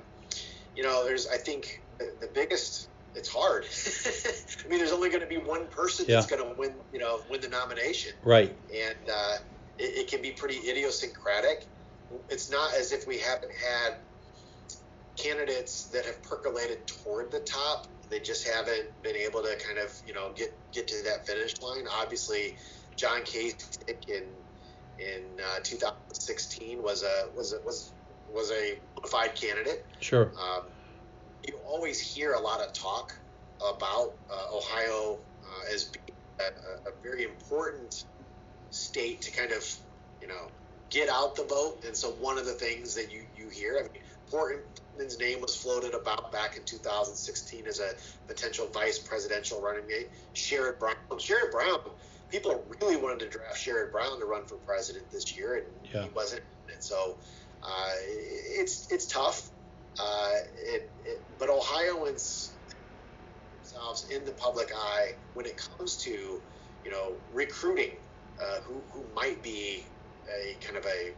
you know, there's, I think, the, the biggest. It's hard. <laughs> I mean, there's only going to be one person yeah. that's going to win. You know, win the nomination. Right. And uh, it, it can be pretty idiosyncratic. It's not as if we haven't had candidates that have percolated toward the top. They just haven't been able to kind of, you know, get get to that finish line. Obviously, John Kasich and in uh, 2016 was a was a, was was a bona fide candidate. Sure. Um, you always hear a lot of talk about uh, Ohio uh, as being a, a, very important state to kind of you know get out the vote. And so one of the things that you you hear, I mean, Portman's name was floated about back in 2016 as a potential vice presidential running mate. Sherrod Brown. Sherrod Brown people really wanted to draft Sherrod Brown to run for president this year, and yeah. he wasn't. And so uh, it's it's tough. Uh, it, it, but Ohioans themselves in the public eye when it comes to you know recruiting uh, who who might be a kind of a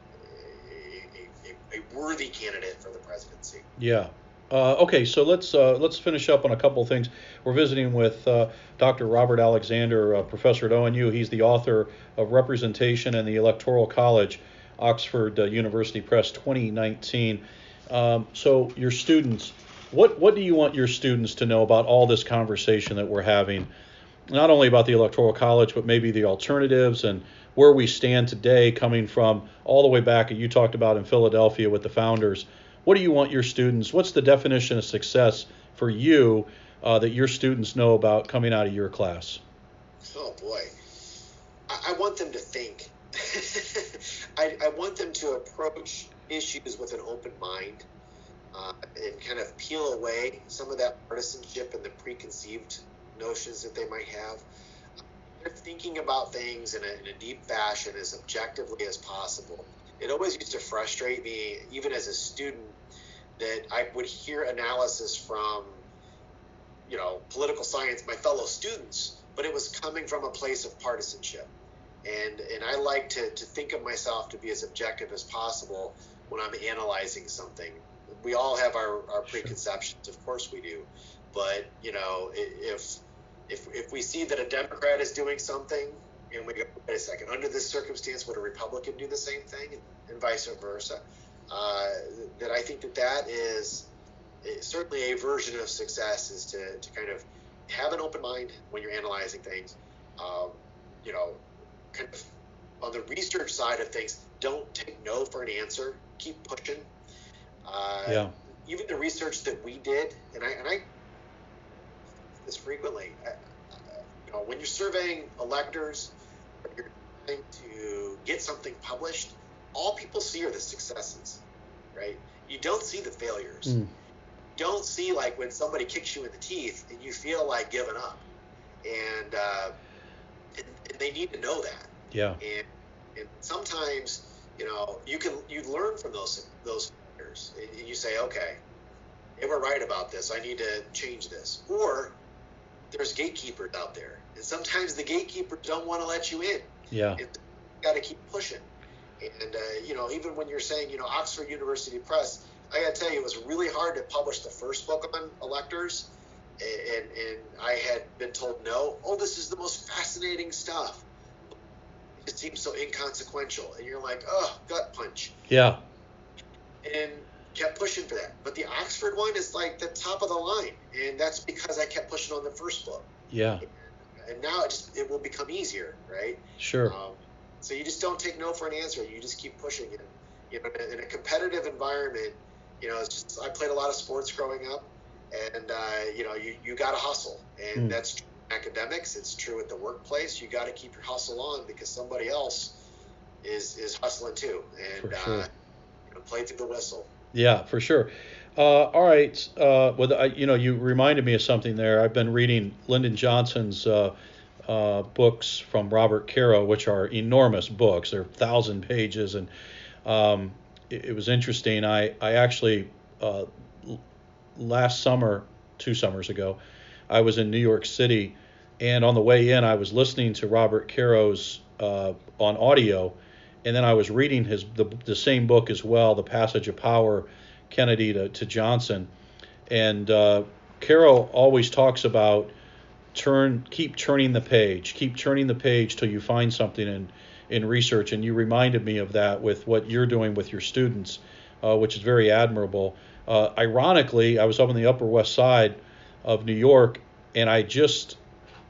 a, a, a worthy candidate for the presidency. Yeah, uh, okay, so let's uh, let's finish up on a couple of things. We're visiting with uh, Dr. Robert Alexander, uh, professor at ONU. He's the author of Representation and the Electoral College, Oxford uh, University Press, 2019. Um, so your students, what what do you want your students to know about all this conversation that we're having? Not only about the Electoral College, but maybe the alternatives and where we stand today, coming from all the way back you talked about in Philadelphia with the founders what do you want your students? What's the definition of success for you uh, that your students know about coming out of your class? Oh boy, I, I want them to think. <laughs> I, I, want them to approach issues with an open mind uh, and kind of peel away some of that partisanship and the preconceived notions that they might have. They're thinking about things in a, in a deep fashion as objectively as possible it always used to frustrate me, even as a student, that I would hear analysis from you know, political science, my fellow students, but it was coming from a place of partisanship. And, and I like to, to think of myself to be as objective as possible when I'm analyzing something. We all have our, our preconceptions, of course we do. But, you know, if, if, if we see that a Democrat is doing something and we go, wait a second, under this circumstance, would a Republican do the same thing and, vice versa? Uh, that I think that that is certainly a version of success is to, to kind of have an open mind when you're analyzing things. Um, you know, kind of on the research side of things, don't take no for an answer. Keep pushing. Uh, yeah. Even the research that we did, and I and I this frequently. You know, when you're surveying electors, you're trying to get something published. All people see are the successes, right? You don't see the failures. Mm don't see like when somebody kicks you in the teeth and you feel like giving up, and, uh, and, and they need to know that. Yeah. And and sometimes you know you can you learn from those those failures. And you say, okay, they were right about this. I need to change this. Or there's gatekeepers out there, and sometimes the gatekeepers don't want to let you in. Yeah. Got to keep pushing. And uh, you know, even when you're saying, you know, Oxford University Press, I got to tell you, it was really hard to publish the first book on electors, and, and I had been told no. Oh, this is the most fascinating stuff. It seems so inconsequential, and you're like, oh, gut punch. Yeah. And kept pushing for that. But the Oxford one is like the top of the line, and that's because I kept pushing on the first book. Yeah. And now it just it will become easier, right? Sure. Um, so you just don't take no for an answer. You just keep pushing it. You know, in a competitive environment, you know, it's just I played a lot of sports growing up, and uh, you know, you you got to hustle, and mm. that's academics. It's true at the workplace. You got to keep your hustle on because somebody else is is hustling too, and sure. uh, you know, play through the whistle. Yeah, for sure. Uh, all right. Uh, well, I, you know, you reminded me of something there. I've been reading Lyndon Johnson's uh, uh, books from Robert Caro, which are enormous books. They're thousand pages, and um, it, it was interesting. I I actually uh, last summer, two summers ago, I was in New York City, and on the way in, I was listening to Robert Caro's uh, on audio, and then I was reading his the, the same book as well, The Passage of Power, Kennedy to, to Johnson, and uh, Caro always talks about turn keep turning the page, keep turning the page till you find something and in research, and you reminded me of that with what you're doing with your students, uh, which is very admirable. Uh, ironically, I was up on the Upper West Side of New York, and I just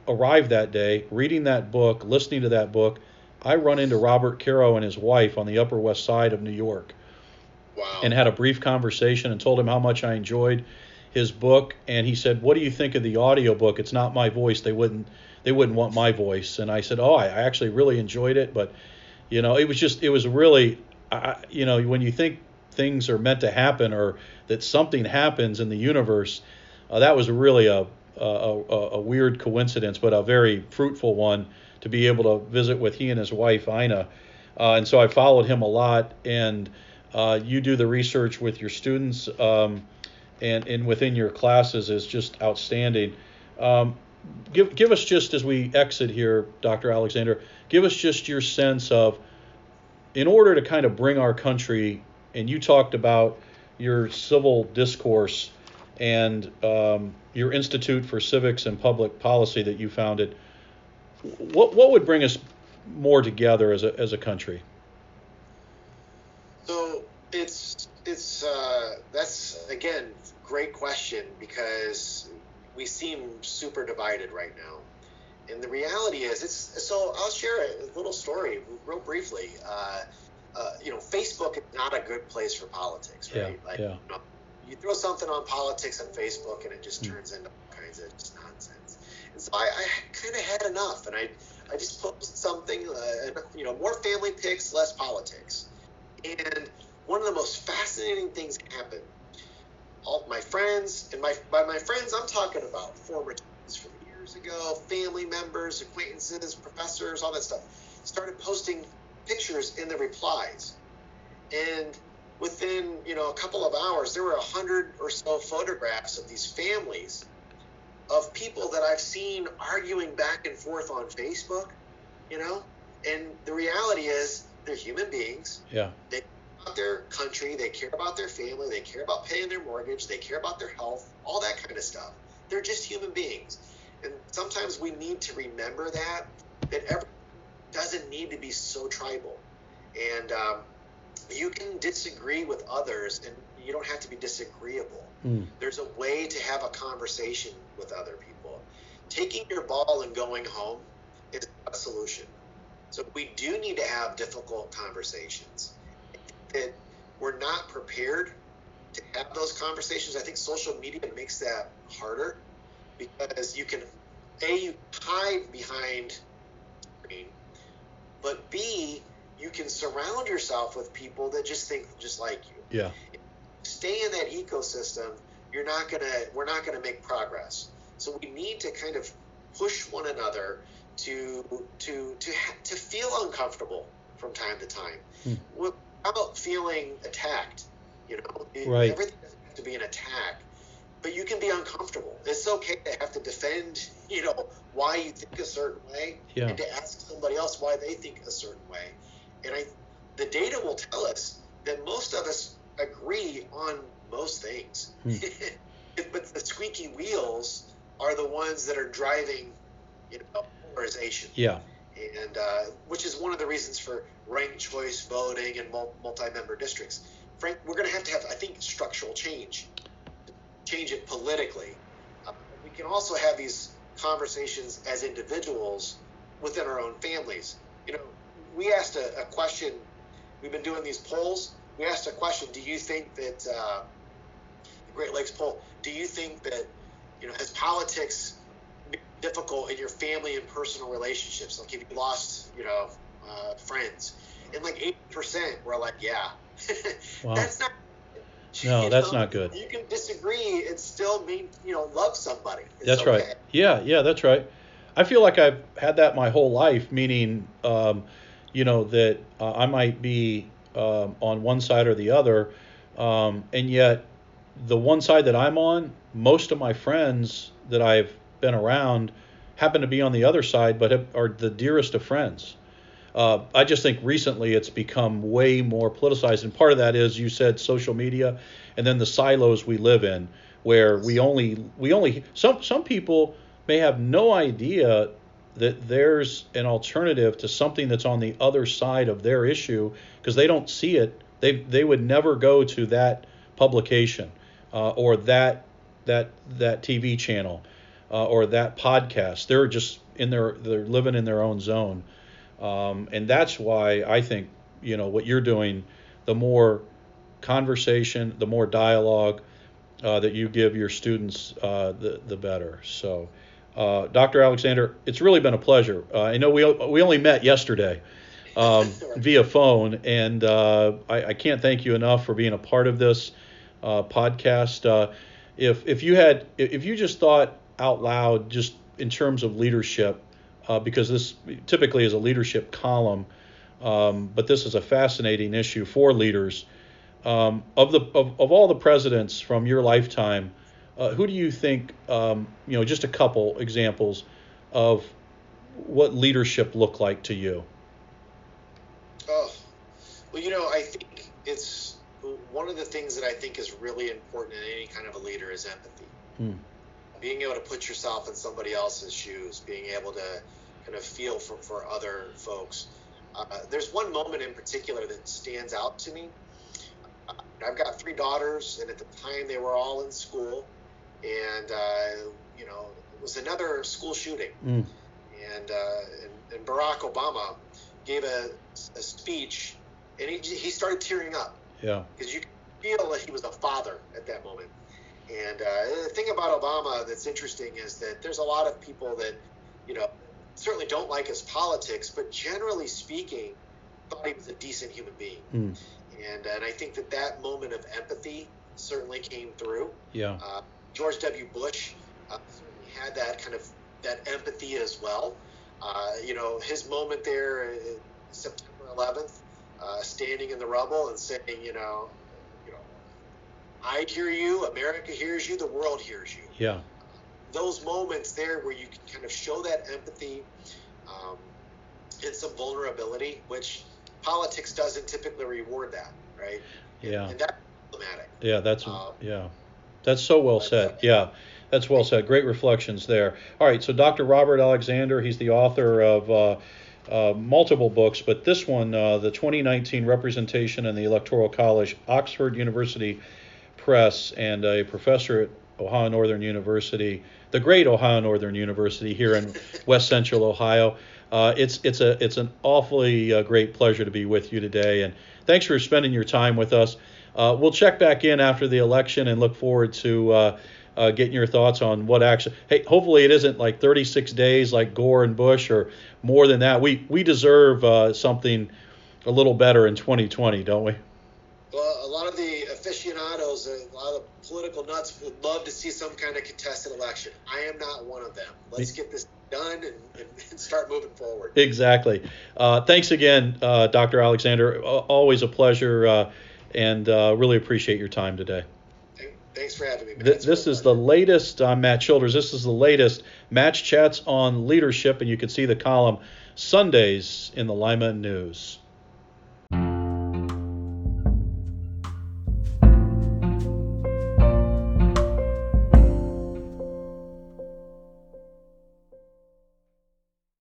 arrived that day, reading that book, listening to that book. I run into Robert Caro and his wife on the Upper West Side of New York, wow. and had a brief conversation and told him how much I enjoyed his book. And he said, "What do you think of the audio book? It's not my voice. They wouldn't." they wouldn't want my voice. And I said, oh, I, I actually really enjoyed it, but you know, it was just it was really, I, you know, when you think things are meant to happen or that something happens in the universe, uh, that was really a, a, a, a weird coincidence, but a very fruitful one to be able to visit with he and his wife Ina. Uh, and so I followed him a lot. And uh, you do the research with your students um, and, and within your classes is just outstanding. Um, give give us just as we exit here, Dr. Alexander, give us just your sense of, in order to kind of bring our country, and you talked about your civil discourse and um, your Institute for Civics and Public Policy that you founded. What what would bring us more together as a as a country? So it's it's uh, that's again great question because we seem super divided right now. And the reality is, it's so. I'll share a little story real briefly. Uh, uh, you know, Facebook is not a good place for politics, right? Yeah, like, yeah. You, know, you throw something on politics on Facebook, and it just mm. turns into all kinds of just nonsense. So I, I kind of had enough, and I, I just posted something, uh, you know, more family pics, less politics. And one of the most fascinating things happened all my friends, and my by my friends, I'm talking about former teachers from years ago, family members, acquaintances, professors, all that stuff, started posting pictures in the replies, and within you know a couple of hours, there were a hundred or so photographs of these families of people that I've seen arguing back and forth on Facebook, you know, and the reality is they're human beings. Yeah. They care about their country, they care about their family, they care about paying their mortgage, they care about their health, all that kind of stuff. They're just human beings. And sometimes we need to remember that, that every doesn't need to be so tribal. And um, you can disagree with others and you don't have to be disagreeable. Mm. There's a way to have a conversation with other people. Taking your ball and going home is a solution. So we do need to have difficult conversations. That we're not prepared to have those conversations. I think social media makes that harder because you can a you hide behind the screen, but b you can surround yourself with people that just think just like you. Yeah. Stay in that ecosystem. You're not gonna. We're not gonna make progress. So we need to kind of push one another to to to to feel uncomfortable from time to time Hmm. without feeling attacked. You know, It- Right. everything doesn't have to be an attack, but you can be uncomfortable. It's okay to have to defend, <laughs> you know, why you think a certain way, Yeah. and to ask somebody else why they think a certain way. And I, the data will tell us that most of us agree on most things, Hmm. <laughs> but the squeaky wheels are the ones that are driving, you know, polarization Yeah. and uh, which is one of the reasons for ranked choice voting and multi-member districts. Frank, we're going to have to have, I think, structural change, change it politically. Uh, we can also have these conversations as individuals within our own families. You know, we asked a, a question. We've been doing these polls. We asked a question: Do you think that uh, the Great Lakes poll? Do you think that you know has politics been difficult in your family and personal relationships? Like if you lost, you know, uh, friends, and like eight percent were like, yeah. <laughs> Wow. That's not. No, you that's know, not good. You can disagree and still mean, you know, love somebody. It's That's okay. right. Yeah, yeah, that's right. I feel like I've had that my whole life, meaning, um, you know, that uh, I might be um, on one side or the other, um, and yet the one side that I'm on, most of my friends that I've been around happen to be on the other side, but have, are the dearest of friends. Uh, I just think recently it's become way more politicized, and part of that is you said social media, and then the silos we live in, where we only we only some some people may have no idea that there's an alternative to something that's on the other side of their issue because they don't see it. They they would never go to that publication uh, or that that that TV channel uh, or that podcast. They're just in their they're living in their own zone. Um, and that's why I think you know what you're doing. The more conversation, the more dialogue uh, that you give your students, uh, the the better. So, uh, Dr. Alexander, it's really been a pleasure. Uh, I know we we only met yesterday um, <laughs> via phone, and uh, I, I can't thank you enough for being a part of this uh, podcast. Uh, if if you had if you just thought out loud, just in terms of leadership, uh, because this typically is a leadership column, um, but this is a fascinating issue for leaders. Um, of the of, of all the presidents from your lifetime, uh, who do you think? Um, you know, just a couple examples of what leadership looked like to you. Oh, well, you know, I think it's one of the things that I think is really important in any kind of a leader is empathy. Hmm. Being able to put yourself in somebody else's shoes, being able to kind of feel for, for other folks. Uh, there's one moment in particular that stands out to me. Uh, I've got three daughters, and at the time they were all in school, and uh, you know it was another school shooting, Mm. and, uh, and and Barack Obama gave a, a speech, and he he started tearing up Yeah. because you feel that he was a father at that moment. And uh, the thing about Obama that's interesting is that there's a lot of people that, you know, certainly don't like his politics, but generally speaking, thought he was a decent human being. Mm. And and I think that that moment of empathy certainly came through. Yeah. Uh, George W. Bush uh, had that kind of that empathy as well. Uh, you know, his moment there, uh, September 11th, uh, standing in the rubble and saying, you know, you know, I hear you, America hears you, the world hears you. Yeah. those moments there where you can kind of show that empathy um, and some vulnerability, which politics doesn't typically reward that, right? Yeah. And, and that's problematic. Yeah, that's um, yeah, that's so well said. Yeah. That's well said. Great reflections there. All right, so Dr. Robert Alexander, he's the author of uh, uh, multiple books, but this one, uh, the 2019 Representation in the Electoral College, Oxford University Press, and a professor at Ohio Northern University, the great Ohio Northern University here in <laughs> West Central Ohio. Uh, it's it's a it's an awfully uh, great pleasure to be with you today, and thanks for spending your time with us. Uh, we'll check back in after the election and look forward to uh, uh, getting your thoughts on what action. Hey, hopefully it isn't like 36 days like Gore and Bush or more than that. We we deserve uh, something a little better in 2020, don't we? Well, a lot of the aficionados, a lot of the political nuts would love to see some kind of contested election. I am not one of them. Let's get this done and, <laughs> and start moving forward. Exactly. Uh, thanks again, uh, Dr. Alexander. Always a pleasure, uh, and uh, really appreciate your time today. Thanks for having me. Th- this is the latest. I'm Matt Childers. This is the latest Matt Chats on Leadership, and you can see the column Sundays in the Lima News.